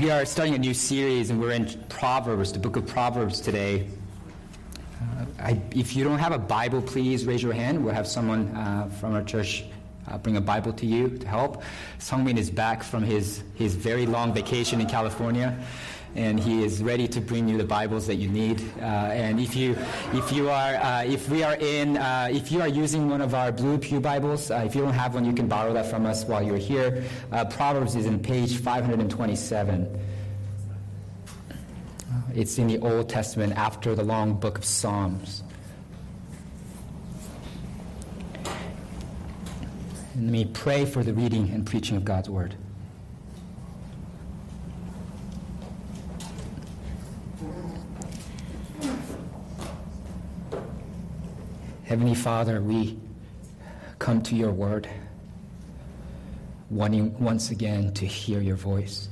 we are starting a new series, and we're in Proverbs, the book of Proverbs today. Uh, I, if you don't have a Bible, please raise your hand. We'll have someone uh, from our church uh, bring a Bible to you to help. Sungmin is back from his, his very long vacation in California and he is ready to bring you the Bibles that you need. Uh, and if you, if you are, uh, if we are in, uh, if you are using one of our blue pew Bibles, if you don't have one, you can borrow that from us while you're here. Proverbs is in page 527. It's in the Old Testament after the long book of Psalms. And let me pray for the reading and preaching of God's word. Heavenly Father, we come to your word, wanting once again to hear your voice,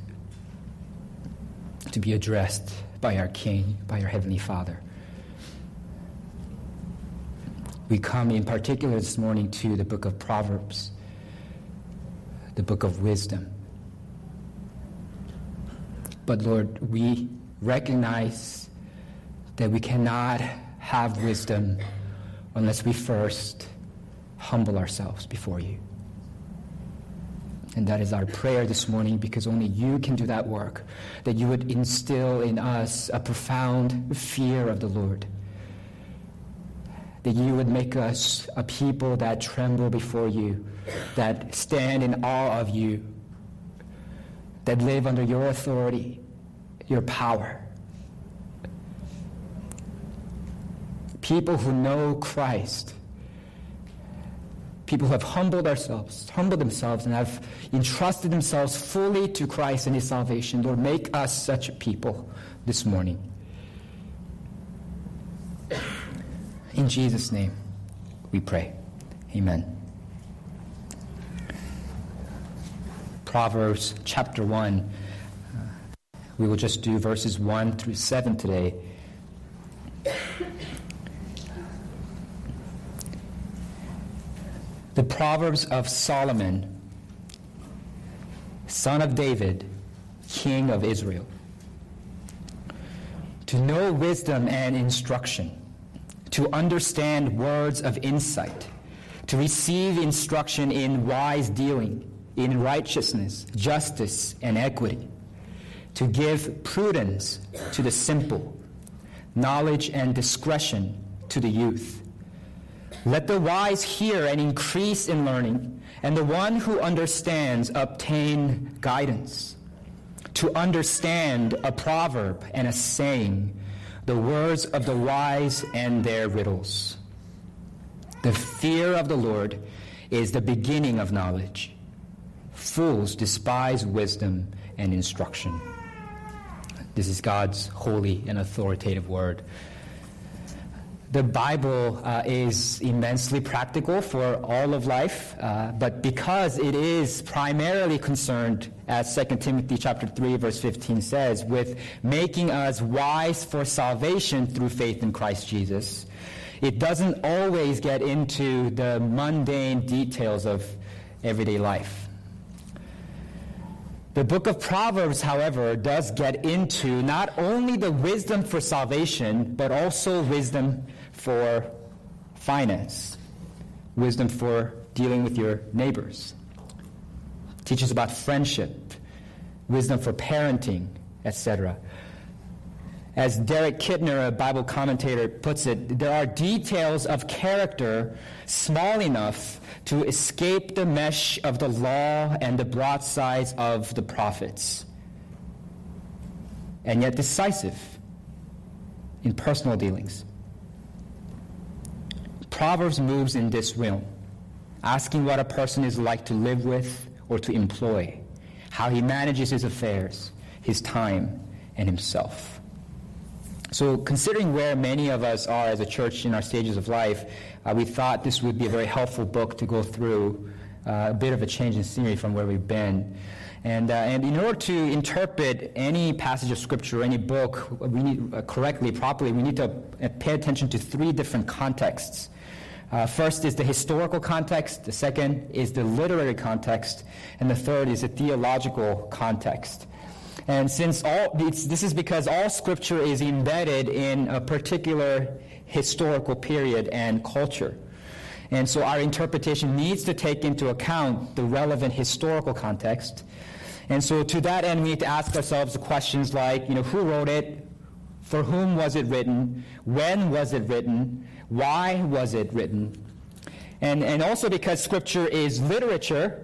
to be addressed by our King, by our Heavenly Father. We come in particular this morning to the book of Proverbs, the book of wisdom. But Lord, we recognize that we cannot have wisdom unless we first humble ourselves before you. And that is our prayer this morning because only you can do that work, that you would instill in us a profound fear of the Lord, that you would make us a people that tremble before you, that stand in awe of you, that live under your authority, your power. People who know Christ, people who have humbled ourselves, humbled themselves, and have entrusted themselves fully to Christ and His salvation. Lord, make us such people this morning. In Jesus' name, we pray. Amen. Proverbs chapter 1. Uh, we will just do verses 1 through 7 today. The Proverbs of Solomon, son of David, king of Israel. To know wisdom and instruction, to understand words of insight, to receive instruction in wise dealing, in righteousness, justice, and equity, to give prudence to the simple, knowledge and discretion to the youth let the wise hear and increase in learning, and the one who understands obtain guidance. To understand a proverb and a saying, the words of the wise and their riddles. The fear of the Lord is the beginning of knowledge. Fools despise wisdom and instruction. This is God's holy and authoritative word the Bible uh, is immensely practical for all of life, uh, but because it is primarily concerned, as 2 Timothy chapter 3, verse 15 says, with making us wise for salvation through faith in Christ Jesus, it doesn't always get into the mundane details of everyday life. The book of Proverbs, however, does get into not only the wisdom for salvation, but also wisdom for finance, wisdom for dealing with your neighbors, teaches about friendship, wisdom for parenting, etc. As Derek Kidner, a Bible commentator, puts it, there are details of character small enough to escape the mesh of the law and the broadsides of the prophets, and yet decisive in personal dealings. Proverbs moves in this realm, asking what a person is like to live with or to employ, how he manages his affairs, his time, and himself. So, considering where many of us are as a church in our stages of life, uh, we thought this would be a very helpful book to go through, uh, a bit of a change in scenery from where we've been. And, uh, and in order to interpret any passage of Scripture, any book, we need, uh, correctly, properly, we need to uh, pay attention to three different contexts. Uh, first is the historical context, the second is the literary context, and the third is the theological context. And since all, this is because all scripture is embedded in a particular historical period and culture. And so our interpretation needs to take into account the relevant historical context. And so to that end, we need to ask ourselves the questions like, you know, who wrote it? For whom was it written? When was it written? Why was it written? And, and also because scripture is literature,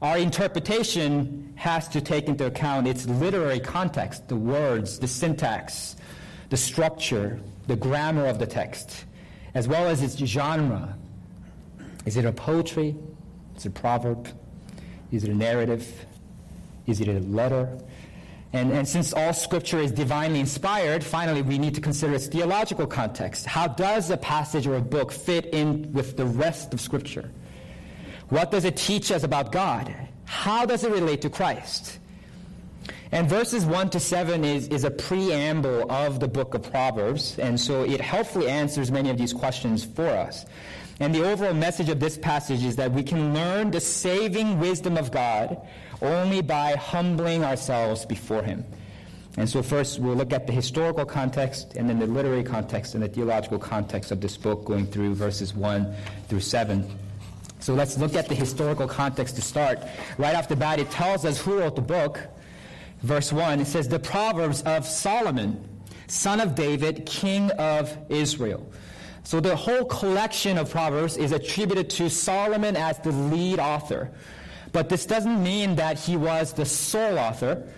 our interpretation has to take into account its literary context, the words, the syntax, the structure, the grammar of the text, as well as its genre. Is it a poetry? Is it a proverb? Is it a narrative? Is it a letter? And, and since all scripture is divinely inspired, finally, we need to consider its theological context. How does a passage or a book fit in with the rest of scripture? What does it teach us about God? How does it relate to Christ? And verses 1 to 7 is, is a preamble of the book of Proverbs, and so it helpfully answers many of these questions for us. And the overall message of this passage is that we can learn the saving wisdom of God only by humbling ourselves before Him. And so, first, we'll look at the historical context and then the literary context and the theological context of this book, going through verses 1 through 7. So let's look at the historical context to start. Right off the bat, it tells us who wrote the book. Verse 1, it says, The Proverbs of Solomon, son of David, king of Israel. So the whole collection of Proverbs is attributed to Solomon as the lead author. But this doesn't mean that he was the sole author.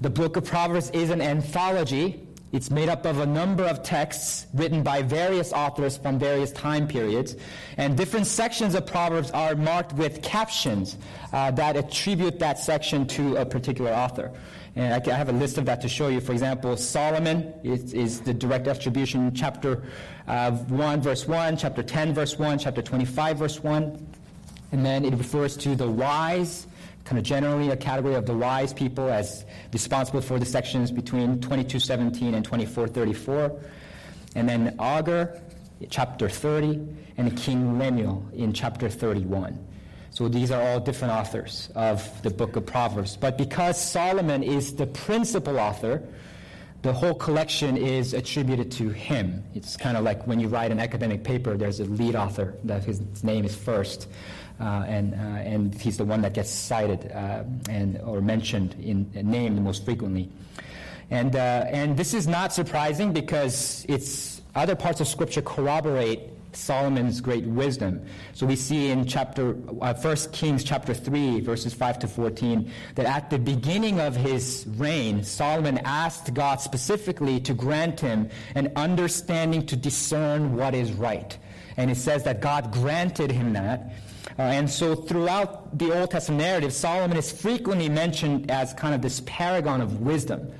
The book of Proverbs is an anthology it's made up of a number of texts written by various authors from various time periods. And different sections of Proverbs are marked with captions uh, that attribute that section to a particular author. And I have a list of that to show you. For example, Solomon is, is the direct attribution, chapter uh, 1, verse 1, chapter 10, verse 1, chapter 25, verse 1. And then it refers to the wise kind of generally a category of the wise people as responsible for the sections between 2217 and 2434. And then Agur, chapter 30, and King Lemuel in chapter 31. So these are all different authors of the book of Proverbs. But because Solomon is the principal author, the whole collection is attributed to him. It's kind of like when you write an academic paper, there's a lead author that his name is first. Uh, and, uh, and he's the one that gets cited uh, and, or mentioned in named the most frequently. And, and this is not surprising because it's other parts of Scripture corroborate Solomon's great wisdom. So we see in chapter uh, 1 Kings chapter 3 verses 5 to 14 that at the beginning of his reign Solomon asked God specifically to grant him an understanding to discern what is right. And it says that God granted him that. Uh, and so throughout the Old Testament narrative, Solomon is frequently mentioned as kind of this paragon of wisdom.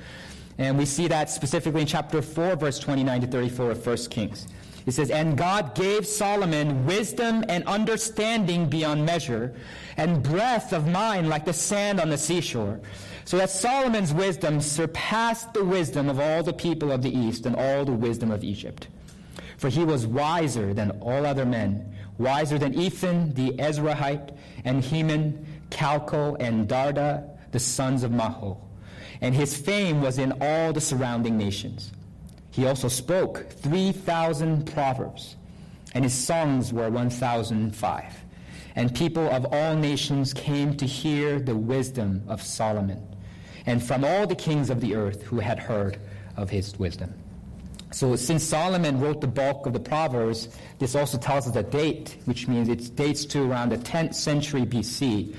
And we see that specifically in chapter 4, verse 29 to 34 of 1 Kings. It says, And God gave Solomon wisdom and understanding beyond measure, and breadth of mind like the sand on the seashore, so that Solomon's wisdom surpassed the wisdom of all the people of the East and all the wisdom of Egypt. For he was wiser than all other men wiser than Ethan the Ezrahite, and Heman, Calcol, and Darda, the sons of Mahol. And his fame was in all the surrounding nations. He also spoke 3,000 proverbs, and his songs were 1,005. And people of all nations came to hear the wisdom of Solomon, and from all the kings of the earth who had heard of his wisdom. So since Solomon wrote the bulk of the Proverbs, this also tells us a date, which means it dates to around the 10th century BC.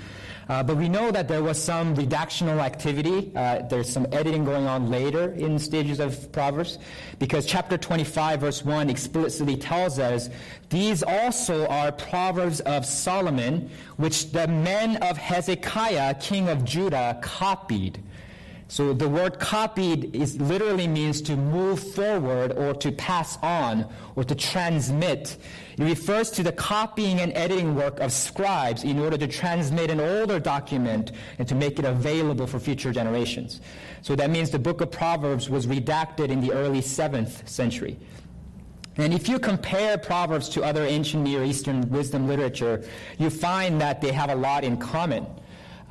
Uh, but we know that there was some redactional activity. Uh, there's some editing going on later in stages of Proverbs, because chapter 25, verse 1 explicitly tells us these also are Proverbs of Solomon, which the men of Hezekiah, king of Judah, copied so the word copied is literally means to move forward or to pass on or to transmit. It refers to the copying and editing work of scribes in order to transmit an older document and to make it available for future generations. So that means the book of Proverbs was redacted in the early 7th century. And if you compare Proverbs to other ancient Near Eastern wisdom literature, you find that they have a lot in common.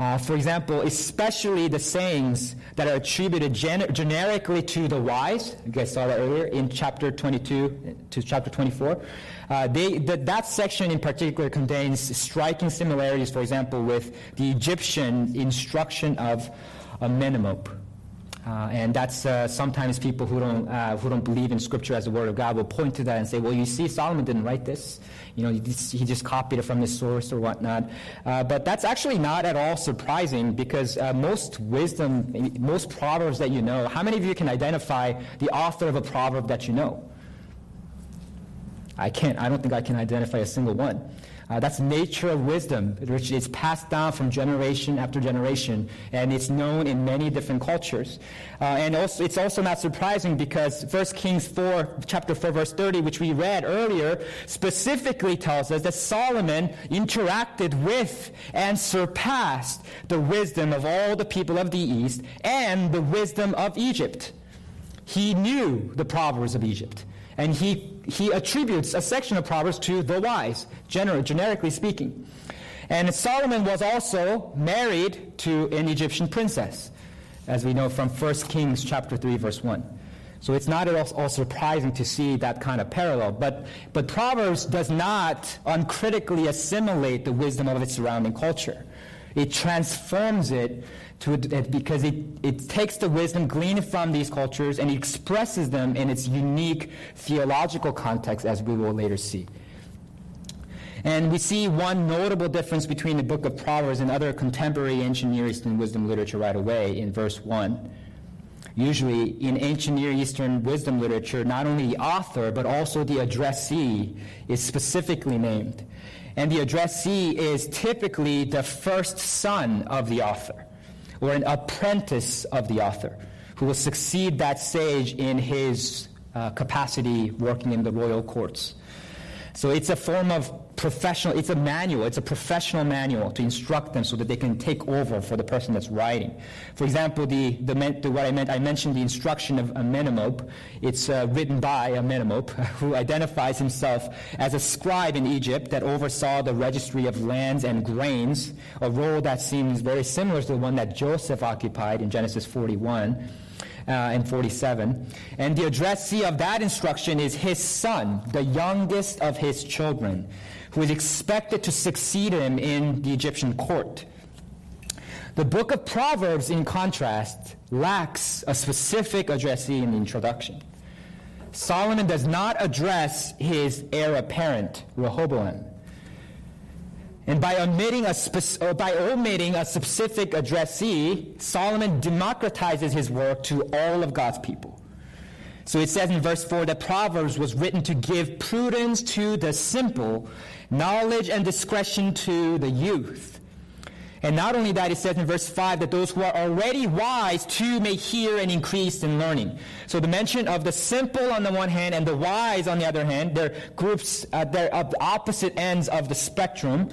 Uh, for example, especially the sayings that are attributed gener- generically to the wise, you guys saw that earlier in chapter 22 to chapter 24. Uh, they, the, that section in particular contains striking similarities, for example, with the Egyptian instruction of Amenemope. Uh, and that's uh, sometimes people who don't, uh, who don't believe in Scripture as the Word of God will point to that and say, well, you see, Solomon didn't write this. You know, he just, he just copied it from this source or whatnot. Uh, but that's actually not at all surprising because uh, most wisdom, most proverbs that you know, how many of you can identify the author of a proverb that you know? I can't. I don't think I can identify a single one. Uh, that's nature of wisdom, which is passed down from generation after generation, and it's known in many different cultures. Uh, and also, it's also not surprising because 1 Kings 4, chapter 4, verse 30, which we read earlier, specifically tells us that Solomon interacted with and surpassed the wisdom of all the people of the East and the wisdom of Egypt. He knew the Proverbs of Egypt. And he, he attributes a section of Proverbs to the wise, gener- generically speaking. And Solomon was also married to an Egyptian princess, as we know from 1 Kings chapter 3, verse 1. So it's not at all surprising to see that kind of parallel. But, but Proverbs does not uncritically assimilate the wisdom of its surrounding culture. It transforms it to, because it, it takes the wisdom gleaned from these cultures and expresses them in its unique theological context, as we will later see. And we see one notable difference between the book of Proverbs and other contemporary ancient Near Eastern wisdom literature right away in verse 1. Usually, in ancient Near Eastern wisdom literature, not only the author, but also the addressee is specifically named. And the addressee is typically the first son of the author or an apprentice of the author who will succeed that sage in his uh, capacity working in the royal courts. So it's a form of professional, it's a manual, it's a professional manual to instruct them so that they can take over for the person that's writing. For example, the, the, the what I meant, I mentioned the instruction of a Amenemope. It's uh, written by a Amenemope, who identifies himself as a scribe in Egypt that oversaw the registry of lands and grains, a role that seems very similar to the one that Joseph occupied in Genesis 41 uh, Uh, and 47. And the addressee of that instruction is his son, the youngest of his children, who is expected to succeed him in the Egyptian court. The book of Proverbs, in contrast, lacks a specific addressee in the introduction. Solomon does not address his heir apparent, Rehoboam. And by omitting, a spec- by omitting a specific addressee, Solomon democratizes his work to all of God's people. So it says in verse 4 that Proverbs was written to give prudence to the simple, knowledge and discretion to the youth. And not only that, it says in verse 5 that those who are already wise too may hear and increase in learning. So the mention of the simple on the one hand and the wise on the other hand, they're groups, uh, they're at the opposite ends of the spectrum.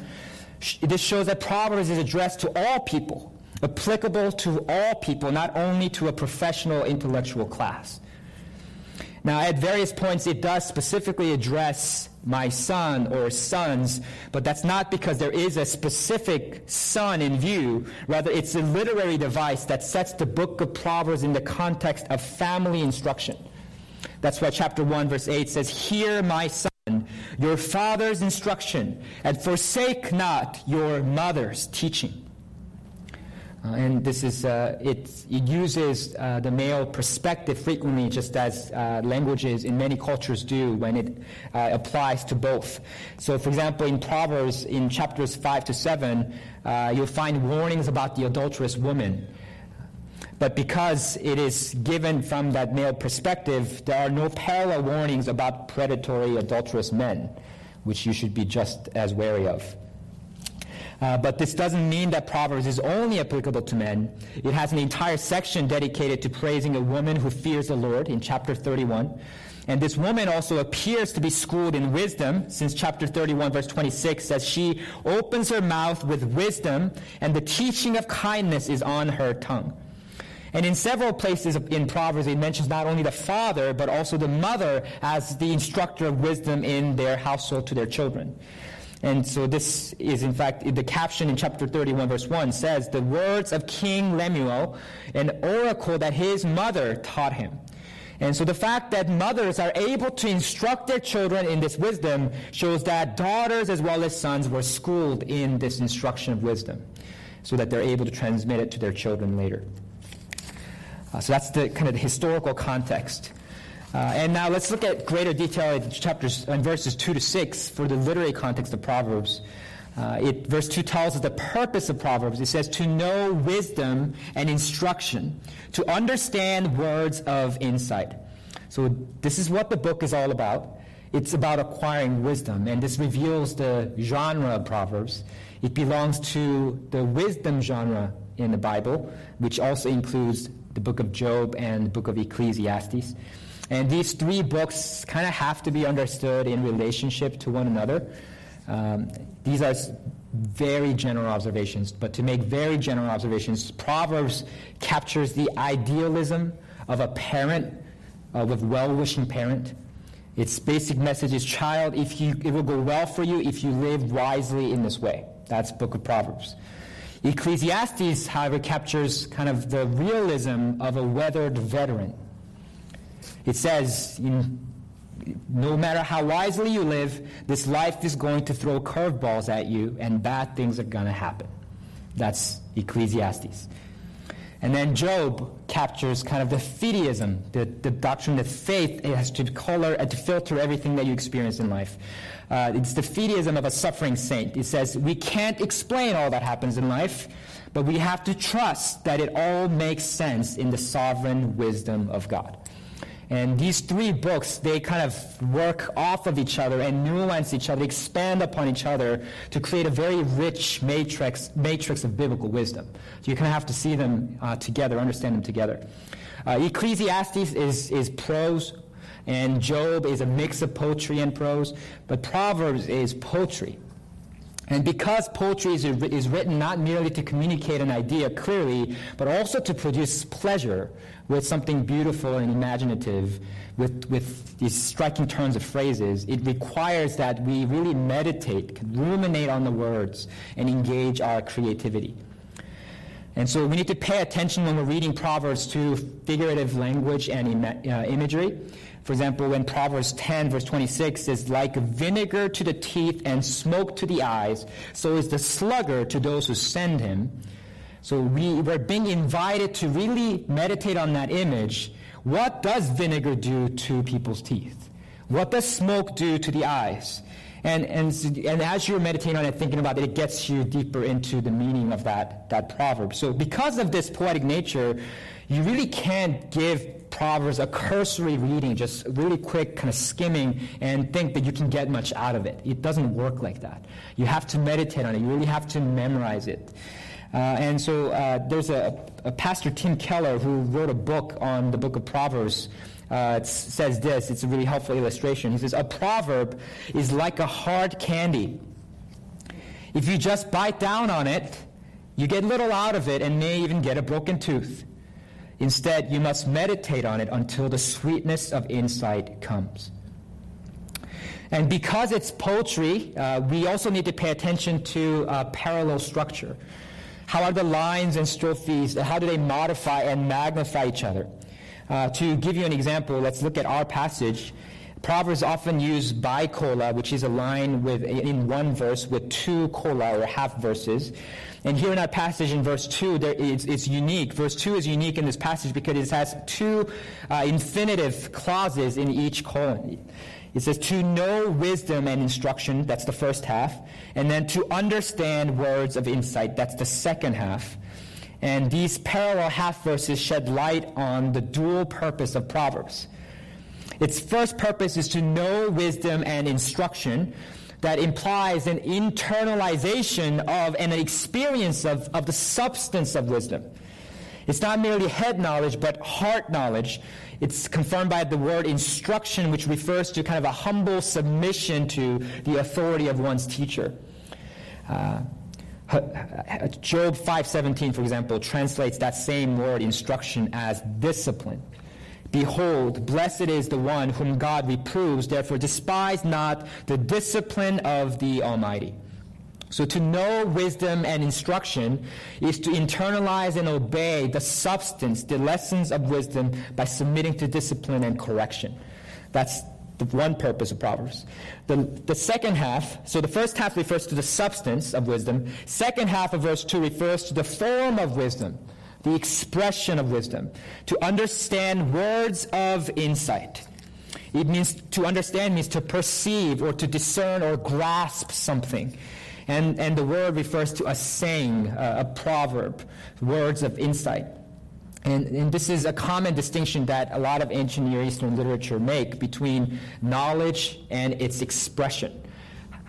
This shows that Proverbs is addressed to all people, applicable to all people, not only to a professional intellectual class. Now, at various points, it does specifically address my son or sons, but that's not because there is a specific son in view. Rather, it's a literary device that sets the book of Proverbs in the context of family instruction. That's why chapter 1, verse 8 says, Hear, my son, your father's instruction, and forsake not your mother's teaching. Uh, and this is, uh, it, it uses uh, the male perspective frequently, just as uh, languages in many cultures do when it uh, applies to both. So, for example, in Proverbs, in chapters 5 to 7, uh, you'll find warnings about the adulterous woman. But because it is given from that male perspective, there are no parallel warnings about predatory, adulterous men, which you should be just as wary of. Uh, but this doesn't mean that Proverbs is only applicable to men. It has an entire section dedicated to praising a woman who fears the Lord in chapter 31. And this woman also appears to be schooled in wisdom, since chapter 31, verse 26 says, She opens her mouth with wisdom, and the teaching of kindness is on her tongue. And in several places in Proverbs, it mentions not only the father, but also the mother as the instructor of wisdom in their household to their children. And so this is, in fact, the caption in chapter 31, verse 1 says, The words of King Lemuel, an oracle that his mother taught him. And so the fact that mothers are able to instruct their children in this wisdom shows that daughters as well as sons were schooled in this instruction of wisdom so that they're able to transmit it to their children later. Uh, so that's the kind of the historical context. Uh, and now let's look at greater detail in chapters and verses 2 to 6 for the literary context of Proverbs. Uh, it, verse 2 tells us the purpose of Proverbs. It says, to know wisdom and instruction, to understand words of insight. So, this is what the book is all about. It's about acquiring wisdom, and this reveals the genre of Proverbs. It belongs to the wisdom genre in the Bible, which also includes the book of Job and the book of Ecclesiastes. And these three books kind of have to be understood in relationship to one another. Um, these are very general observations, but to make very general observations, Proverbs captures the idealism of a parent, of a well-wishing parent. Its basic message is, child, if you, it will go well for you if you live wisely in this way. That's Book of Proverbs. Ecclesiastes, however, captures kind of the realism of a weathered veteran. It says, no matter how wisely you live, this life is going to throw curveballs at you and bad things are going to happen. That's Ecclesiastes. And then Job captures kind of the fideism, the, the doctrine that faith has to color and to filter everything that you experience in life. Uh, it's the fideism of a suffering saint. It says, we can't explain all that happens in life, but we have to trust that it all makes sense in the sovereign wisdom of God. And these three books, they kind of work off of each other and nuance each other, expand upon each other to create a very rich matrix, matrix of biblical wisdom. So you kind of have to see them uh, together, understand them together. Uh, Ecclesiastes is, is prose, and Job is a mix of poetry and prose, but Proverbs is poetry. And because poetry is, is written not merely to communicate an idea clearly, but also to produce pleasure with something beautiful and imaginative, with, with these striking turns of phrases, it requires that we really meditate, ruminate on the words, and engage our creativity. And so we need to pay attention when we're reading Proverbs to figurative language and uh, imagery. For example, when Proverbs 10, verse 26 says, Like vinegar to the teeth and smoke to the eyes, so is the sluggard to those who send him. So we, we're being invited to really meditate on that image. What does vinegar do to people's teeth? What does smoke do to the eyes? And, and, and as you're meditating on it, thinking about it, it gets you deeper into the meaning of that, that proverb. So because of this poetic nature, you really can't give Proverbs a cursory reading, just really quick kind of skimming, and think that you can get much out of it. It doesn't work like that. You have to meditate on it. You really have to memorize it. Uh, and so uh, there's a, a, pastor, Tim Keller, who wrote a book on the book of Proverbs. Uh, it says this, it's a really helpful illustration. He says, A proverb is like a hard candy. If you just bite down on it, you get little out of it and may even get a broken tooth. Instead, you must meditate on it until the sweetness of insight comes. And because it's poetry, uh, we also need to pay attention to uh, parallel structure. How are the lines and strophes, how do they modify and magnify each other? Uh, to give you an example, let's look at our passage. Proverbs often use bicola, which is a line with, in one verse with two cola or half verses. And here in our passage in verse 2, there, it's, it's, unique. Verse 2 is unique in this passage because it has two uh, infinitive clauses in each colon. It says to know wisdom and instruction, that's the first half. And then to understand words of insight, that's the second half. And these parallel half verses shed light on the dual purpose of Proverbs. Its first purpose is to know wisdom and instruction that implies an internalization of and an experience of, of the substance of wisdom. It's not merely head knowledge, but heart knowledge it's confirmed by the word instruction, which refers to kind of a humble submission to the authority of one's teacher. Uh, Job 5:17, for example, translates that same word instruction as discipline. Behold, blessed is the one whom God reproves, therefore despise not the discipline of the Almighty. So to know wisdom and instruction is to internalize and obey the substance, the lessons of wisdom by submitting to discipline and correction. That's the one purpose of Proverbs. The, the second half, so the first half refers to the substance of wisdom. Second half of verse 2 refers to the form of wisdom the expression of wisdom, to understand words of insight. It means to understand means to perceive or to discern or grasp something. And, and the word refers to a saying, a proverb, words of insight. And, and, this is a common distinction that a lot of ancient Near Eastern literature make between knowledge and its expression.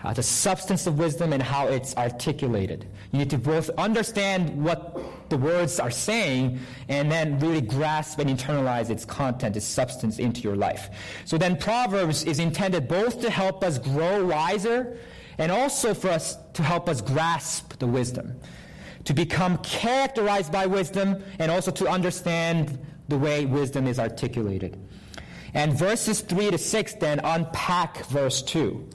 Uh, the substance of wisdom and how it's articulated. You need to both understand what the words are saying and then really grasp and internalize its content, its substance into your life. So then Proverbs is intended both to help us grow wiser and also for us to help us grasp the wisdom, to become characterized by wisdom and also to understand the way wisdom is articulated. And verses 3 to 6 then unpack verse 2.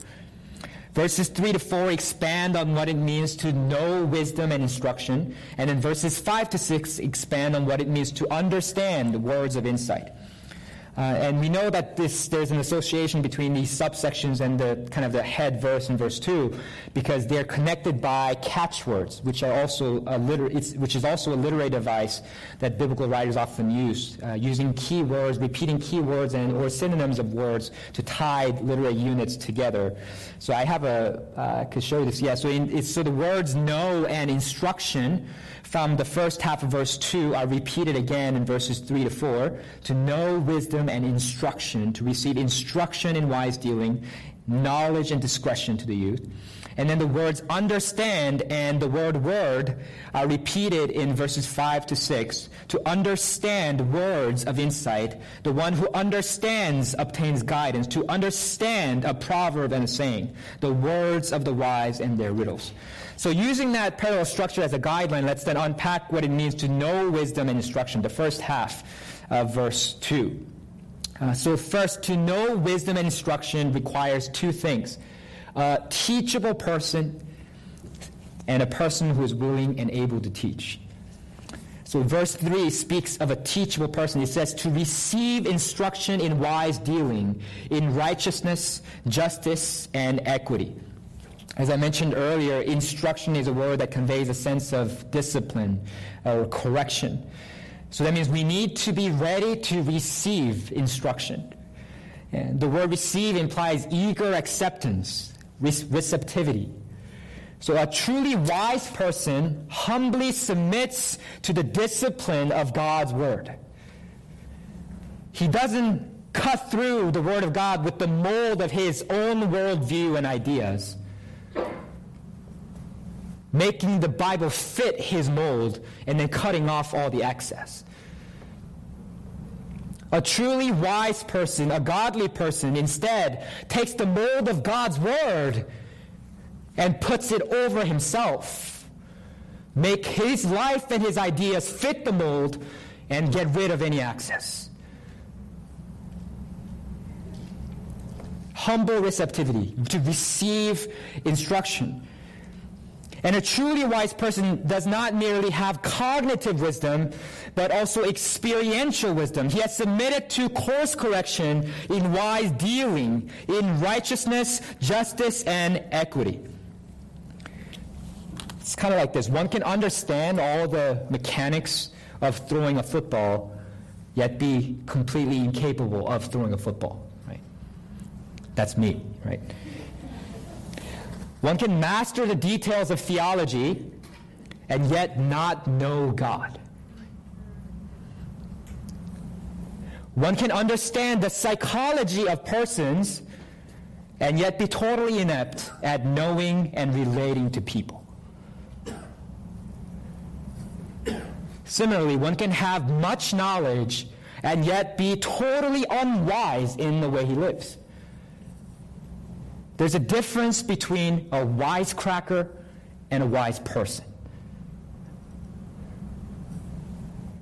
Verses 3 to 4 expand on what it means to know wisdom and instruction. And then verses 5 to 6 expand on what it means to understand the words of insight. Uh, and we know that this, there's an association between these subsections and the kind of the head verse in verse 2 because they're connected by catchwords, which are also a liter- which is also a literary device that biblical writers often use, uh, using keywords, repeating keywords and or synonyms of words to tie literary units together. So I have a, uh, could show you this. Yeah, so, in, so the words know and instruction from the first half of verse 2 are repeated again in verses 3 to 4 to know wisdom and instruction, to receive instruction in wise dealing, knowledge and discretion to the youth. And then the words understand and the word word are repeated in verses 5 to 6 to understand words of insight. The one who understands obtains guidance. To understand a proverb and a saying, the words of the wise and their riddles. So using that parallel structure as a guideline, let's then unpack what it means to know wisdom and instruction, the first half of verse 2. Uh, so first, to know wisdom and instruction requires two things. A teachable person and a person who is willing and able to teach. So verse 3 speaks of a teachable person. It says to receive instruction in wise dealing, in righteousness, justice, and equity. As I mentioned earlier, instruction is a word that conveys a sense of discipline or correction. So that means we need to be ready to receive instruction. And the word receive implies eager acceptance, receptivity. So a truly wise person humbly submits to the discipline of God's word. He doesn't cut through the word of God with the mold of his own worldview and ideas making the Bible fit his mold and then cutting off all the excess. A truly wise person, a godly person, instead takes the mold of God's word and puts it over himself. Make his life and his ideas fit the mold and get rid of any excess. Humble receptivity to receive instruction and a truly wise person does not merely have cognitive wisdom, but also experiential wisdom. He has submitted to course correction in wise dealing, in righteousness, justice, and equity. It's kind of like this. One can understand all the mechanics of throwing a football, yet be completely incapable of throwing a football. Right? That's me, right? One can master the details of theology and yet not know God. One can understand the psychology of persons and yet be totally inept at knowing and relating to people. Similarly, one can have much knowledge and yet be totally unwise in the way he lives. There's a difference between a wisecracker and a wise person.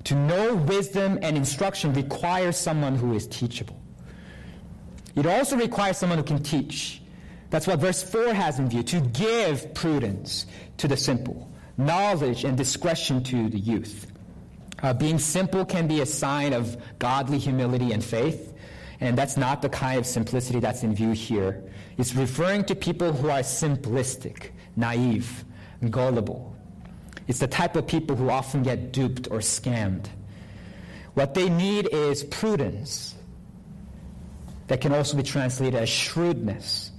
To know wisdom and instruction requires someone who is teachable. It also requires someone who can teach. That's what verse 4 has in view to give prudence to the simple, knowledge and discretion to the youth. Uh, being simple can be a sign of godly humility and faith, and that's not the kind of simplicity that's in view here. It's referring to people who are simplistic, naive, gullible. It's the type of people who often get duped or scammed. What they need is prudence. That can also be translated as shrewdness.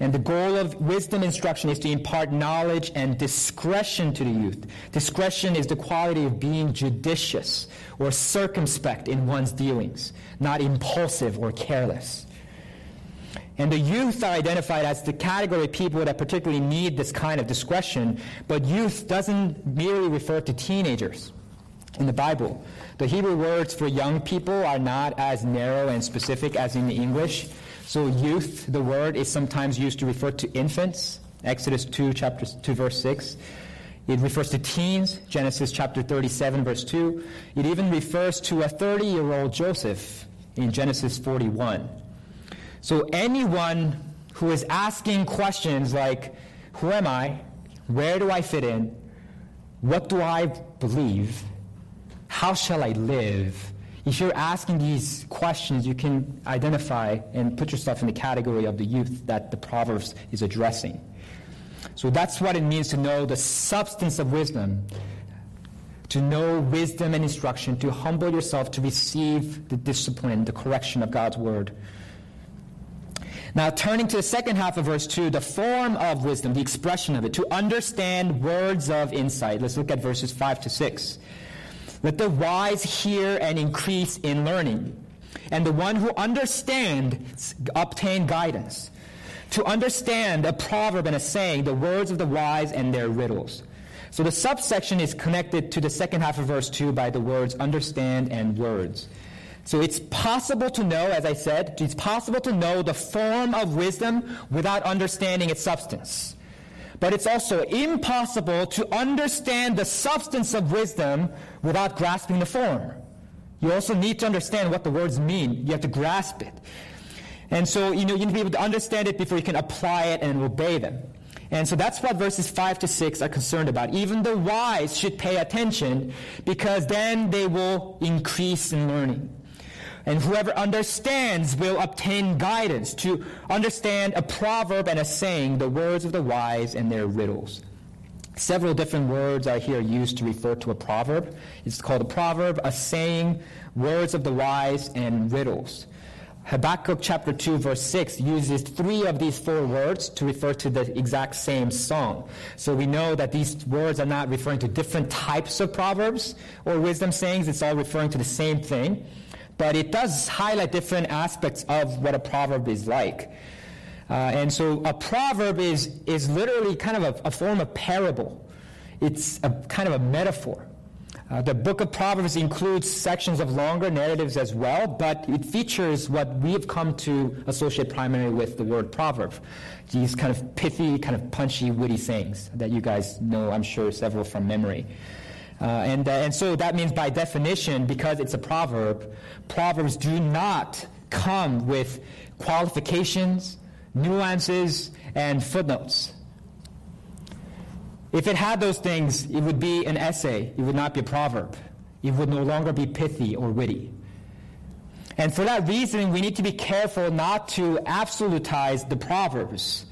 And the goal of wisdom instruction is to impart knowledge and discretion to the youth. Discretion is the quality of being judicious or circumspect in one's dealings, not impulsive or careless. And the youth are identified as the category of people that particularly need this kind of discretion, but youth doesn't merely refer to teenagers in the Bible. The Hebrew words for young people are not as narrow and specific as in the English. So youth, the word, is sometimes used to refer to infants. Exodus 2, chapter 2, verse 6. It refers to teens, Genesis chapter 37, verse 2. It even refers to a 30 year old Joseph in Genesis 41. So anyone who is asking questions like, Who am I? Where do I fit in? What do I believe? How shall I live? If you're asking these questions, you can identify and put yourself in the category of the youth that the Proverbs is addressing. So that's what it means to know the substance of wisdom, to know wisdom and instruction, to humble yourself to receive the discipline, the correction of God's word. Now, turning to the second half of verse 2, the form of wisdom, the expression of it, to understand words of insight. Let's look at verses 5 to 6. Let the wise hear and increase in learning, and the one who understands obtain guidance. To understand a proverb and a saying, the words of the wise and their riddles. So the subsection is connected to the second half of verse 2 by the words understand and words. So it's possible to know, as I said, it's possible to know the form of wisdom without understanding its substance. But it's also impossible to understand the substance of wisdom without grasping the form. You also need to understand what the words mean. You have to grasp it. And so, you know, you need to be able to understand it before you can apply it and obey them. And so that's what verses 5 to 6 are concerned about. Even the wise should pay attention because then they will increase in learning. And whoever understands will obtain guidance to understand a proverb and a saying, the words of the wise and their riddles. Several different words are here used to refer to a proverb. It's called a proverb, a saying, words of the wise, and riddles. Habakkuk chapter 2 verse 6 uses three of these four words to refer to the exact same song. So we know that these words are not referring to different types of proverbs or wisdom sayings. It's all referring to the same thing but it does highlight different aspects of what a proverb is like. Uh, and so a proverb is, is literally kind of a, a form of parable. It's a kind of a metaphor. Uh, the book of Proverbs includes sections of longer narratives as well, but it features what we've come to associate primarily with the word proverb. These kind of pithy, kind of punchy, witty sayings that you guys know, I'm sure, several from memory. Uh, and, uh, and so that means by definition, because it's a proverb, proverbs do not come with qualifications, nuances, and footnotes. If it had those things, it would be an essay. It would not be a proverb. It would no longer be pithy or witty. And for that reason, we need to be careful not to absolutize the Proverbs,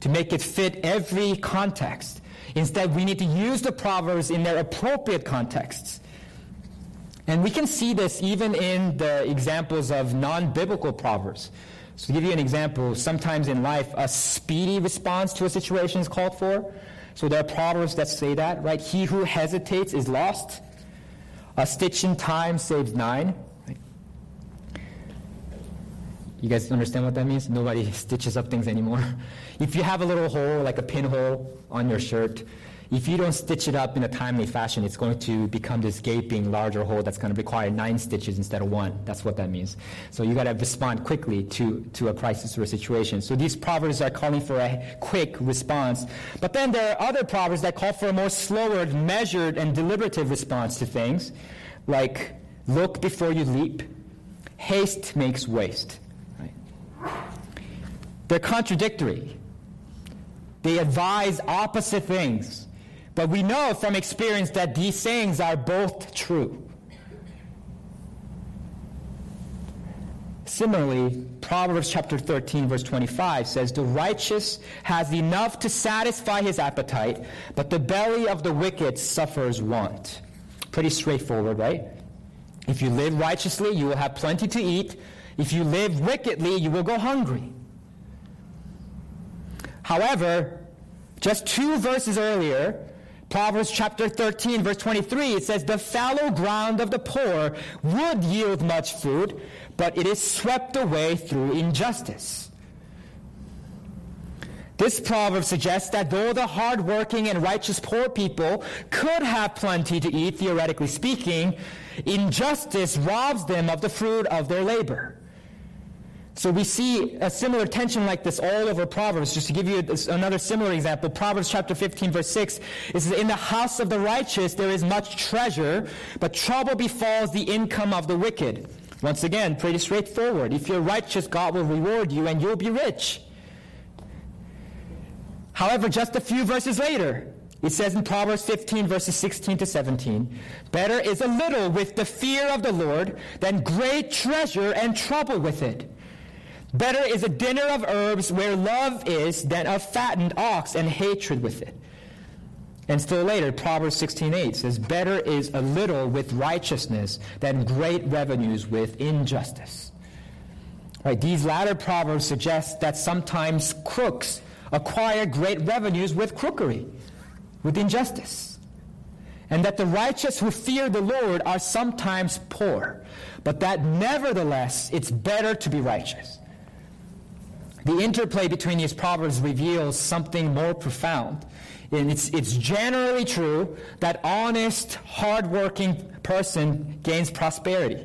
to make it fit every context. Instead, we need to use the Proverbs in their appropriate contexts. And we can see this even in the examples of non biblical Proverbs. So, to give you an example, sometimes in life, a speedy response to a situation is called for. So, there are Proverbs that say that, right? He who hesitates is lost. A stitch in time saves nine. You guys understand what that means? Nobody stitches up things anymore. If you have a little hole, like a pinhole on your shirt, if you don't stitch it up in a timely fashion, it's going to become this gaping, larger hole that's going to require nine stitches instead of one. That's what that means. So you got to respond quickly to, to a crisis or a situation. So these proverbs are calling for a quick response. But then there are other proverbs that call for a more slower, measured, and deliberative response to things. like look before you leap, haste makes waste. They're contradictory. They advise opposite things. But we know from experience that these sayings are both true. Similarly, Proverbs chapter 13, verse 25 says, The righteous has enough to satisfy his appetite, but the belly of the wicked suffers want. Pretty straightforward, right? If you live righteously, you will have plenty to eat. If you live wickedly, you will go hungry. However, just two verses earlier, Proverbs chapter 13, verse 23, it says, The fallow ground of the poor would yield much food, but it is swept away through injustice. This proverb suggests that though the hardworking and righteous poor people could have plenty to eat, theoretically speaking, injustice robs them of the fruit of their labor. So we see a similar tension like this all over Proverbs. Just to give you another similar example, Proverbs chapter 15 verse 6, it says, In the house of the righteous there is much treasure, but trouble befalls the income of the wicked. Once again, pretty straightforward. If you're righteous, God will reward you and you'll be rich. However, just a few verses later, it says in Proverbs 15, verses 16 to 17, Better is a little with the fear of the Lord than great treasure and trouble with it. Better is a dinner of herbs where love is than a fattened ox and hatred with it. And still later, Proverbs 16:8 says, "Better is a little with righteousness than great revenues with injustice." Right, these latter proverbs suggest that sometimes crooks acquire great revenues with crookery, with injustice. And that the righteous who fear the Lord are sometimes poor, but that nevertheless it's better to be righteous. The interplay between these proverbs reveals something more profound. And it's, it's generally true that honest, hardworking person gains prosperity.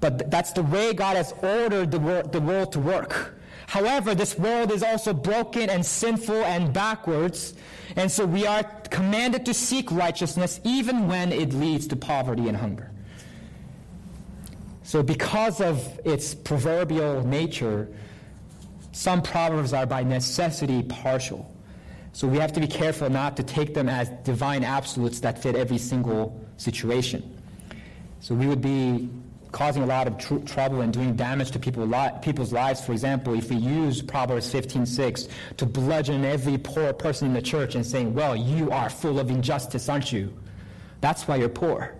But that's the way God has ordered the, wor- the world to work. However, this world is also broken and sinful and backwards, and so we are commanded to seek righteousness even when it leads to poverty and hunger. So, because of its proverbial nature, some proverbs are by necessity partial. So we have to be careful not to take them as divine absolutes that fit every single situation. So we would be causing a lot of tr- trouble and doing damage to people li- people's lives. For example, if we use Proverbs 15:6 to bludgeon every poor person in the church and saying, "Well, you are full of injustice, aren't you? That's why you're poor."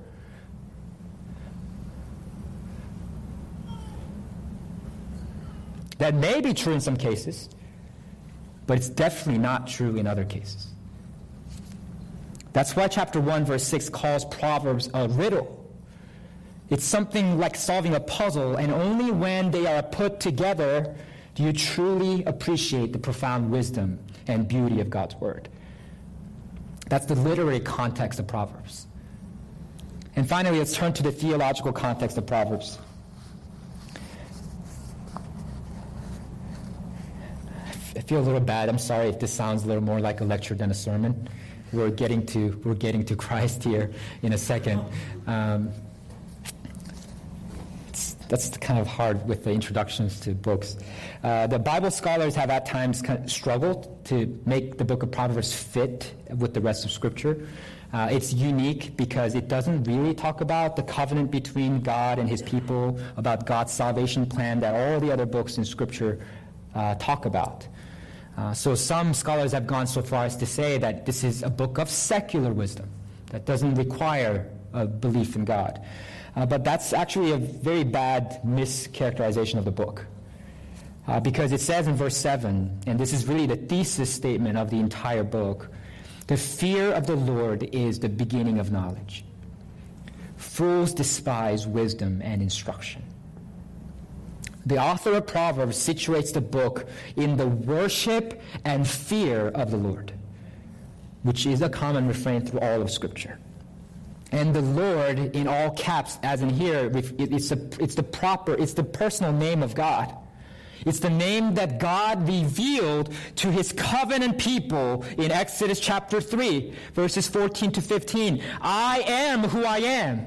That may be true in some cases, but it's definitely not true in other cases. That's why chapter 1, verse 6 calls Proverbs a riddle. It's something like solving a puzzle, and only when they are put together do you truly appreciate the profound wisdom and beauty of God's Word. That's the literary context of Proverbs. And finally, let's turn to the theological context of Proverbs. I feel a little bad. I'm sorry if this sounds a little more like a lecture than a sermon. We're getting to we're getting to Christ here in a second. Um, that's kind of hard with the introductions to books. Uh, the Bible scholars have at times kind of struggled to make the book of Proverbs fit with the rest of Scripture. Uh, it's unique because it doesn't really talk about the covenant between God and his people, about God's salvation plan that all the other books in Scripture uh, talk about. Uh, so some scholars have gone so far as to say that this is a book of secular wisdom that doesn't require a belief in God. Uh, but that's actually a very bad mischaracterization of the book. Uh, because it says in verse 7, and this is really the thesis statement of the entire book the fear of the Lord is the beginning of knowledge. Fools despise wisdom and instruction. The author of Proverbs situates the book in the worship and fear of the Lord, which is a common refrain through all of Scripture. And the Lord, in all caps, as in here, it's, it's the proper, it's the personal name of God. It's the name that God revealed to his covenant people in Exodus chapter 3, verses 14 to 15. I am who I am.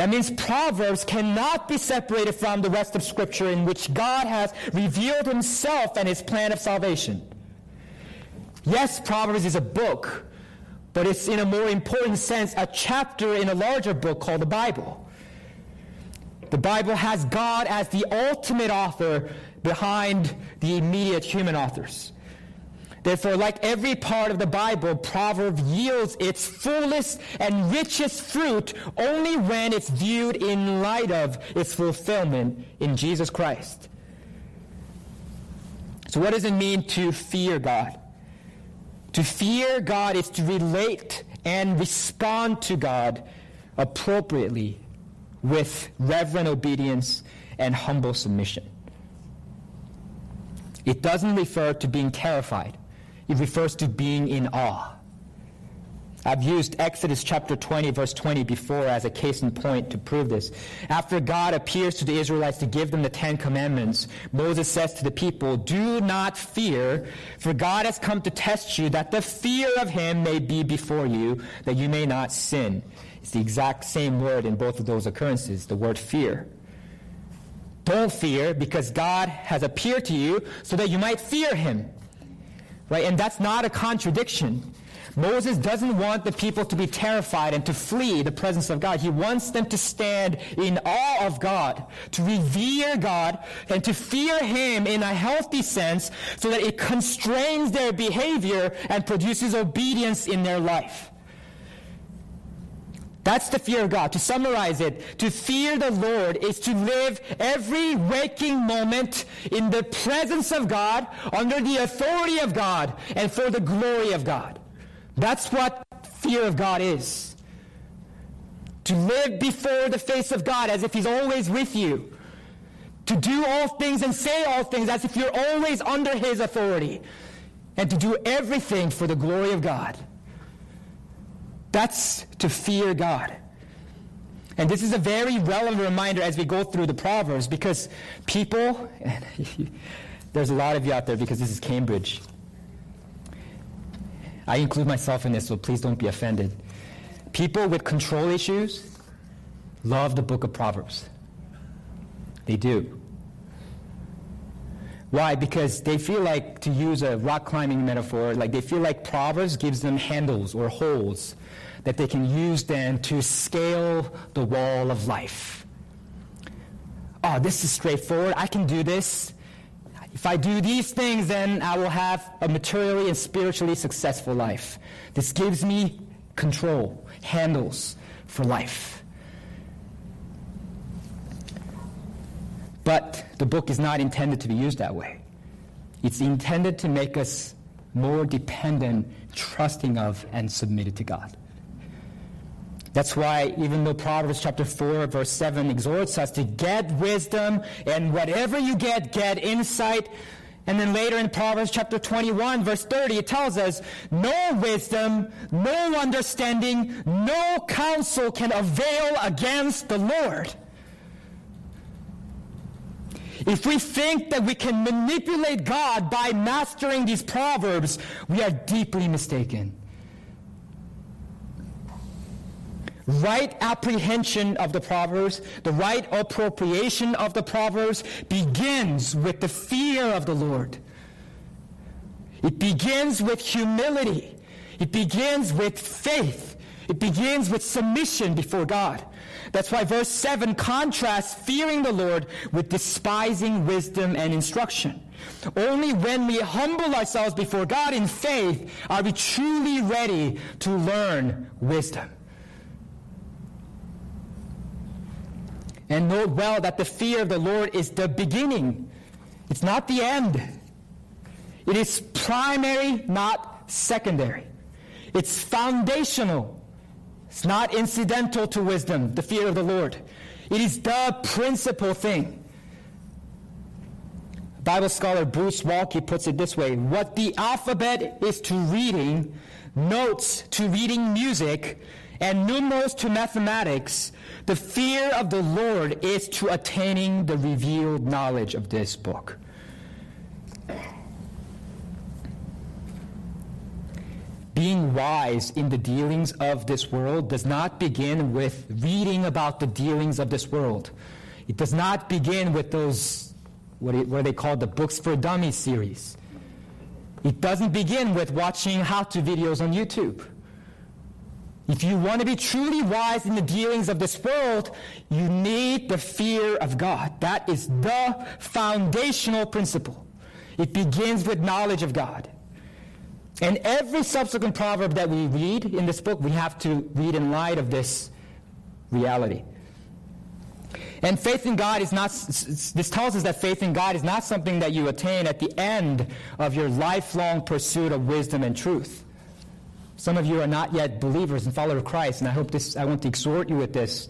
That means Proverbs cannot be separated from the rest of Scripture in which God has revealed himself and his plan of salvation. Yes, Proverbs is a book, but it's in a more important sense a chapter in a larger book called the Bible. The Bible has God as the ultimate author behind the immediate human authors. Therefore, like every part of the Bible, Proverbs yields its fullest and richest fruit only when it's viewed in light of its fulfillment in Jesus Christ. So, what does it mean to fear God? To fear God is to relate and respond to God appropriately with reverent obedience and humble submission. It doesn't refer to being terrified. It refers to being in awe. I've used Exodus chapter 20, verse 20 before as a case in point to prove this. After God appears to the Israelites to give them the Ten Commandments, Moses says to the people, Do not fear, for God has come to test you, that the fear of him may be before you, that you may not sin. It's the exact same word in both of those occurrences, the word fear. Don't fear, because God has appeared to you so that you might fear him. Right? And that's not a contradiction. Moses doesn't want the people to be terrified and to flee the presence of God. He wants them to stand in awe of God, to revere God, and to fear Him in a healthy sense so that it constrains their behavior and produces obedience in their life. That's the fear of God. To summarize it, to fear the Lord is to live every waking moment in the presence of God, under the authority of God, and for the glory of God. That's what fear of God is. To live before the face of God as if He's always with you. To do all things and say all things as if you're always under His authority. And to do everything for the glory of God. That's to fear God. And this is a very relevant reminder as we go through the Proverbs because people, there's a lot of you out there because this is Cambridge. I include myself in this, so please don't be offended. People with control issues love the book of Proverbs. They do. Why? Because they feel like, to use a rock climbing metaphor, like they feel like Proverbs gives them handles or holes that they can use then to scale the wall of life. Oh, this is straightforward. I can do this. If I do these things, then I will have a materially and spiritually successful life. This gives me control, handles for life. But the book is not intended to be used that way. It's intended to make us more dependent, trusting of, and submitted to God. That's why, even though Proverbs chapter 4, verse 7 exhorts us to get wisdom, and whatever you get, get insight. And then later in Proverbs chapter 21, verse 30, it tells us, no wisdom, no understanding, no counsel can avail against the Lord. If we think that we can manipulate God by mastering these proverbs, we are deeply mistaken. Right apprehension of the Proverbs, the right appropriation of the Proverbs begins with the fear of the Lord. It begins with humility. It begins with faith. It begins with submission before God. That's why verse 7 contrasts fearing the Lord with despising wisdom and instruction. Only when we humble ourselves before God in faith are we truly ready to learn wisdom. And note well that the fear of the Lord is the beginning, it's not the end. It is primary, not secondary. It's foundational. It's not incidental to wisdom, the fear of the Lord. It is the principal thing. Bible scholar Bruce Waltke puts it this way What the alphabet is to reading, notes to reading music, and numerals to mathematics, the fear of the Lord is to attaining the revealed knowledge of this book. Being wise in the dealings of this world does not begin with reading about the dealings of this world. It does not begin with those, what, what they call the Books for Dummies series. It doesn't begin with watching how to videos on YouTube. If you want to be truly wise in the dealings of this world, you need the fear of God. That is the foundational principle. It begins with knowledge of God. And every subsequent proverb that we read in this book, we have to read in light of this reality. And faith in God is not, this tells us that faith in God is not something that you attain at the end of your lifelong pursuit of wisdom and truth. Some of you are not yet believers and followers of Christ, and I hope this, I want to exhort you with this.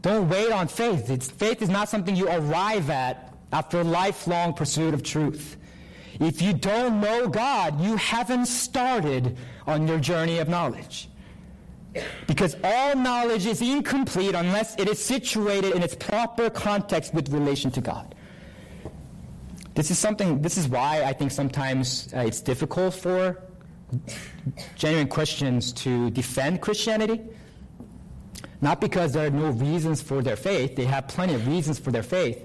Don't wait on faith. It's, faith is not something you arrive at after a lifelong pursuit of truth. If you don't know God, you haven't started on your journey of knowledge. Because all knowledge is incomplete unless it is situated in its proper context with relation to God. This is something, this is why I think sometimes uh, it's difficult for genuine Christians to defend Christianity. Not because there are no reasons for their faith, they have plenty of reasons for their faith,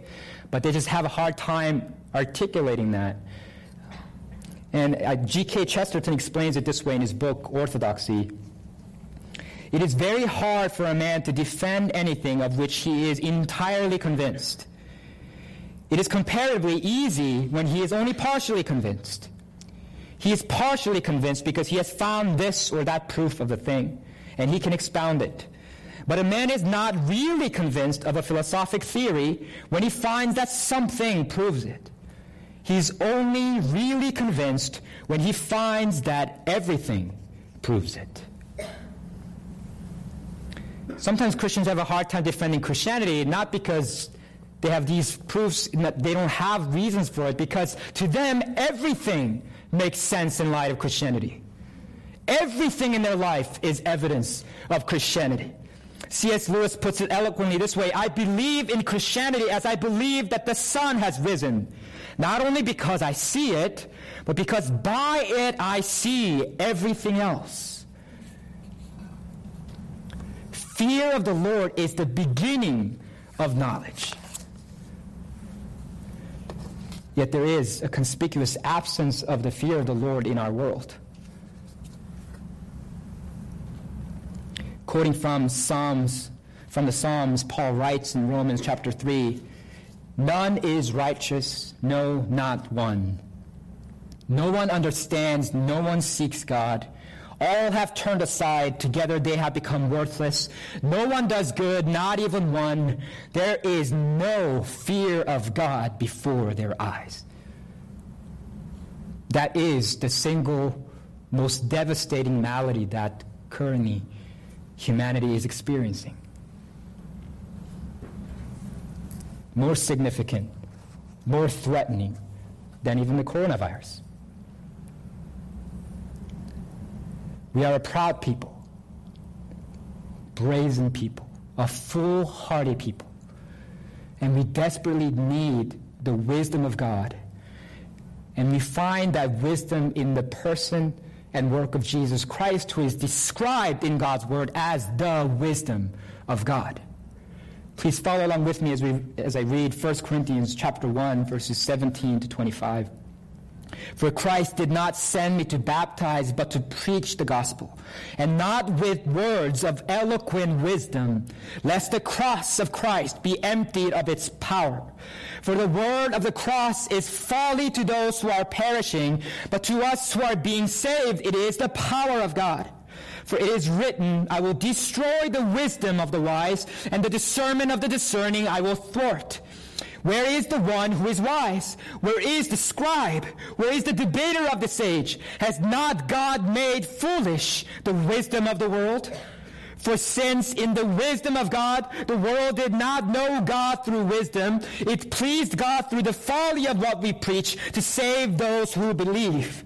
but they just have a hard time articulating that. And uh, G.K. Chesterton explains it this way in his book, Orthodoxy. It is very hard for a man to defend anything of which he is entirely convinced. It is comparatively easy when he is only partially convinced. He is partially convinced because he has found this or that proof of the thing, and he can expound it. But a man is not really convinced of a philosophic theory when he finds that something proves it. He's only really convinced when he finds that everything proves it. Sometimes Christians have a hard time defending Christianity, not because they have these proofs, that they don't have reasons for it, because to them, everything makes sense in light of Christianity. Everything in their life is evidence of Christianity. C.S. Lewis puts it eloquently this way I believe in Christianity as I believe that the sun has risen not only because I see it, but because by it I see everything else. Fear of the Lord is the beginning of knowledge. Yet there is a conspicuous absence of the fear of the Lord in our world. Quoting from Psalms, from the Psalms, Paul writes in Romans chapter 3 None is righteous, no, not one. No one understands, no one seeks God. All have turned aside, together they have become worthless. No one does good, not even one. There is no fear of God before their eyes. That is the single most devastating malady that currently humanity is experiencing. more significant, more threatening than even the coronavirus. We are a proud people, brazen people, a foolhardy people, and we desperately need the wisdom of God. And we find that wisdom in the person and work of Jesus Christ, who is described in God's Word as the wisdom of God. Please follow along with me as, we, as I read 1 Corinthians chapter 1, verses 17 to 25. For Christ did not send me to baptize, but to preach the gospel, and not with words of eloquent wisdom, lest the cross of Christ be emptied of its power. For the word of the cross is folly to those who are perishing, but to us who are being saved, it is the power of God. For it is written, I will destroy the wisdom of the wise, and the discernment of the discerning I will thwart. Where is the one who is wise? Where is the scribe? Where is the debater of the sage? Has not God made foolish the wisdom of the world? For since in the wisdom of God, the world did not know God through wisdom, it pleased God through the folly of what we preach to save those who believe.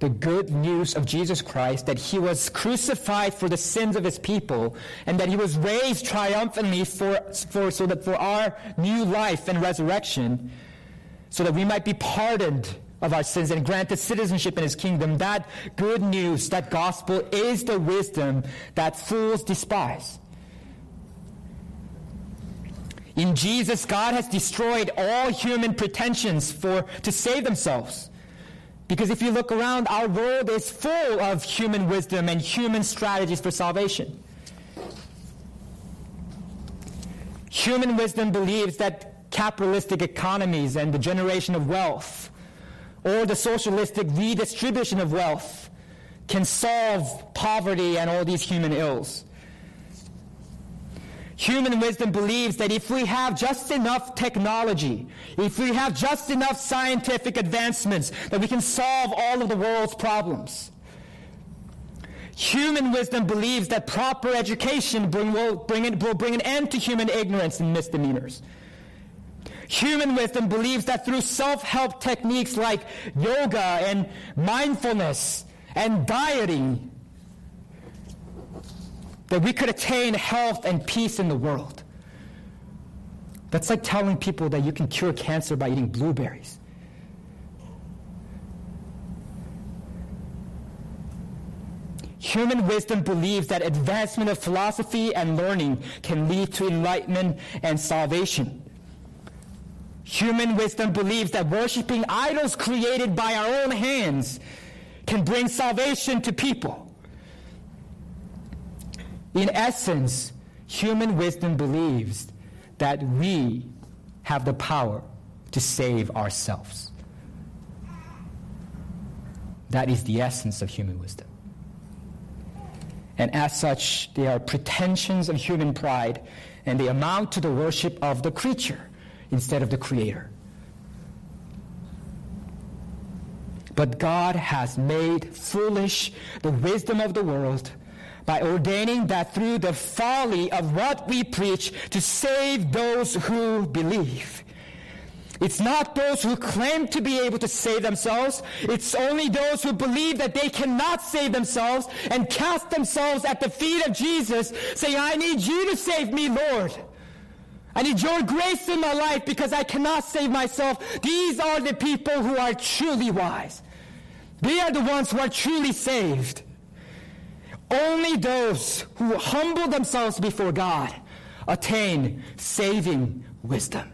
the good news of Jesus Christ, that he was crucified for the sins of his people, and that he was raised triumphantly for, for, so that for our new life and resurrection, so that we might be pardoned of our sins and granted citizenship in his kingdom. That good news, that gospel is the wisdom that fools despise. In Jesus, God has destroyed all human pretensions for, to save themselves. Because if you look around, our world is full of human wisdom and human strategies for salvation. Human wisdom believes that capitalistic economies and the generation of wealth, or the socialistic redistribution of wealth, can solve poverty and all these human ills. Human wisdom believes that if we have just enough technology, if we have just enough scientific advancements, that we can solve all of the world's problems. Human wisdom believes that proper education bring, will, bring in, will bring an end to human ignorance and misdemeanors. Human wisdom believes that through self help techniques like yoga and mindfulness and dieting, that we could attain health and peace in the world. That's like telling people that you can cure cancer by eating blueberries. Human wisdom believes that advancement of philosophy and learning can lead to enlightenment and salvation. Human wisdom believes that worshiping idols created by our own hands can bring salvation to people. In essence, human wisdom believes that we have the power to save ourselves. That is the essence of human wisdom. And as such, they are pretensions of human pride, and they amount to the worship of the creature instead of the creator. But God has made foolish the wisdom of the world by ordaining that through the folly of what we preach to save those who believe. It's not those who claim to be able to save themselves. It's only those who believe that they cannot save themselves and cast themselves at the feet of Jesus, saying, I need you to save me, Lord. I need your grace in my life because I cannot save myself. These are the people who are truly wise. They are the ones who are truly saved. Only those who humble themselves before God attain saving wisdom.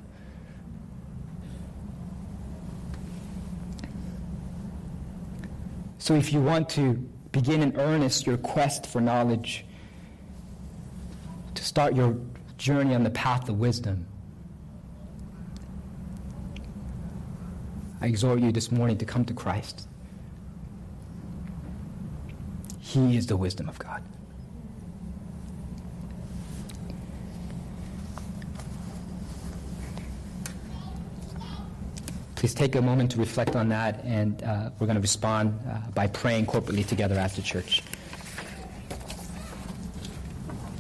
So, if you want to begin in earnest your quest for knowledge, to start your journey on the path of wisdom, I exhort you this morning to come to Christ. He is the wisdom of God. Please take a moment to reflect on that, and uh, we're going to respond uh, by praying corporately together after church.